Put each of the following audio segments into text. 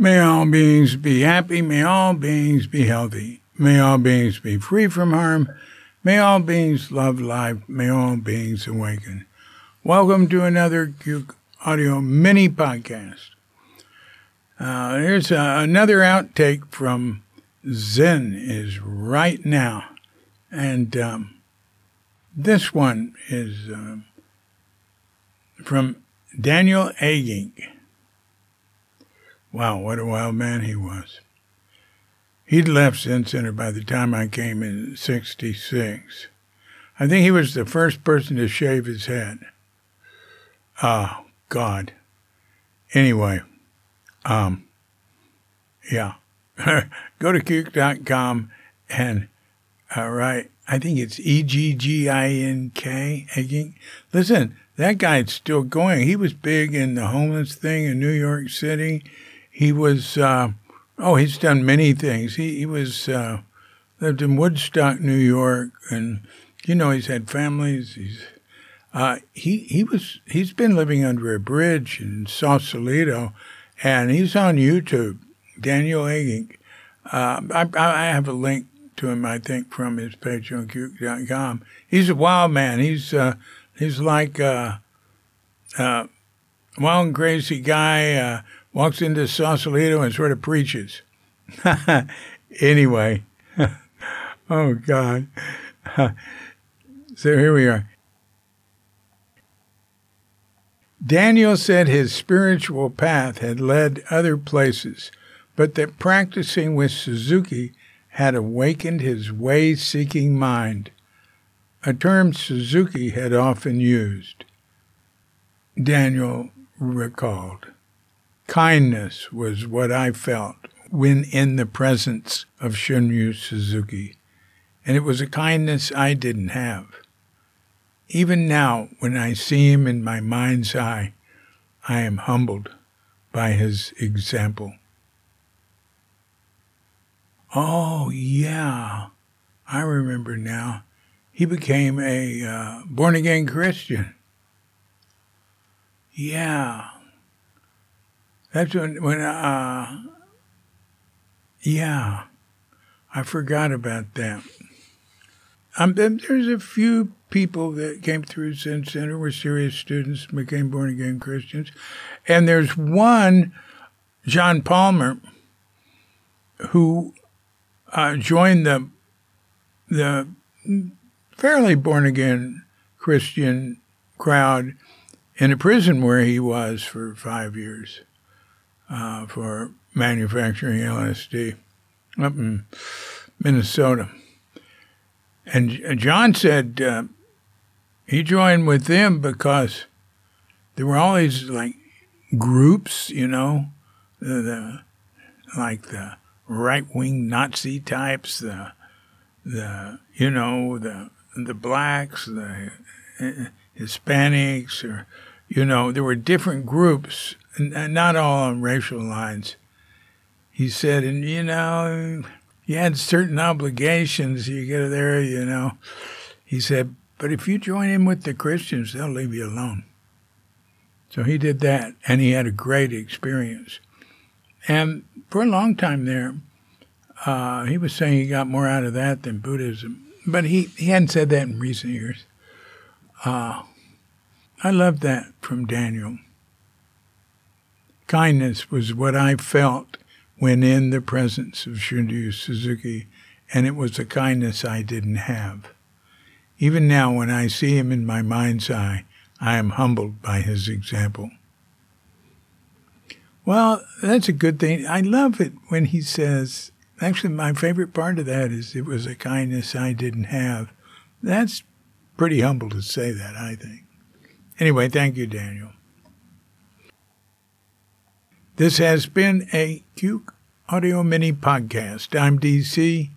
May all beings be happy. May all beings be healthy. May all beings be free from harm. May all beings love life. May all beings awaken. Welcome to another Cuke Audio mini podcast. Uh, here's uh, another outtake from Zen is right now. And um, this one is uh, from Daniel Eggink. Wow, what a wild man he was. He'd left Zen Center by the time I came in 66. I think he was the first person to shave his head. Oh, God. Anyway, um, yeah. Go to cuke.com and uh, write, I think it's E G G I N K. Listen, that guy's still going. He was big in the homeless thing in New York City. He was, uh, oh, he's done many things. He, he was, uh, lived in Woodstock, New York, and, you know, he's had families. He's, uh, he, he was, he's been living under a bridge in Sausalito, and he's on YouTube, Daniel Eggink. Uh, I, I have a link to him, I think, from his page on Cuke.com. He's a wild man. He's, uh, he's like, uh, uh, wild and crazy guy, uh, walks into Sausalito and sort of preaches. anyway, oh God. so here we are. Daniel said his spiritual path had led other places, but that practicing with Suzuki had awakened his way seeking mind, a term Suzuki had often used. Daniel recalled. Kindness was what I felt when in the presence of Shunryu Suzuki, and it was a kindness I didn't have. Even now, when I see him in my mind's eye, I am humbled by his example. Oh, yeah, I remember now. He became a uh, born again Christian. Yeah. That's when, when uh, yeah, I forgot about that. Um, there's a few people that came through Zen Center were serious students, became born again Christians, and there's one, John Palmer, who uh, joined the the fairly born again Christian crowd in a prison where he was for five years uh, for manufacturing LSD up in Minnesota. And John said uh, he joined with them because there were all these like groups, you know, the, the like the right wing Nazi types, the the you know the the blacks, the uh, Hispanics, or you know there were different groups and not all on racial lines. He said, and you know, you had certain obligations. You get there, you know. He said, but if you join in with the Christians, they'll leave you alone. So he did that, and he had a great experience. And for a long time there, uh, he was saying he got more out of that than Buddhism. But he, he hadn't said that in recent years. Uh, I love that from Daniel. Kindness was what I felt when in the presence of Shunryu Suzuki, and it was a kindness I didn't have. Even now, when I see him in my mind's eye, I am humbled by his example. Well, that's a good thing. I love it when he says, actually, my favorite part of that is it was a kindness I didn't have. That's pretty humble to say that, I think. Anyway, thank you, Daniel. This has been a Cuke Audio Mini Podcast. I'm DC,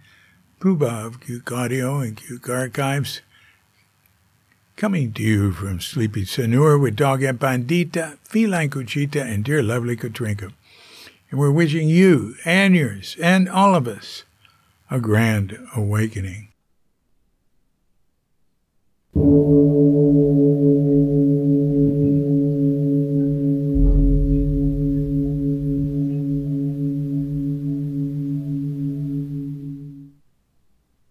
Poobah of Cuke Audio and Cuke Archives, coming to you from Sleepy Sanur with Dog and Pandita, Feline Cuchita, and dear lovely Katrinka. And we're wishing you and yours and all of us a grand awakening.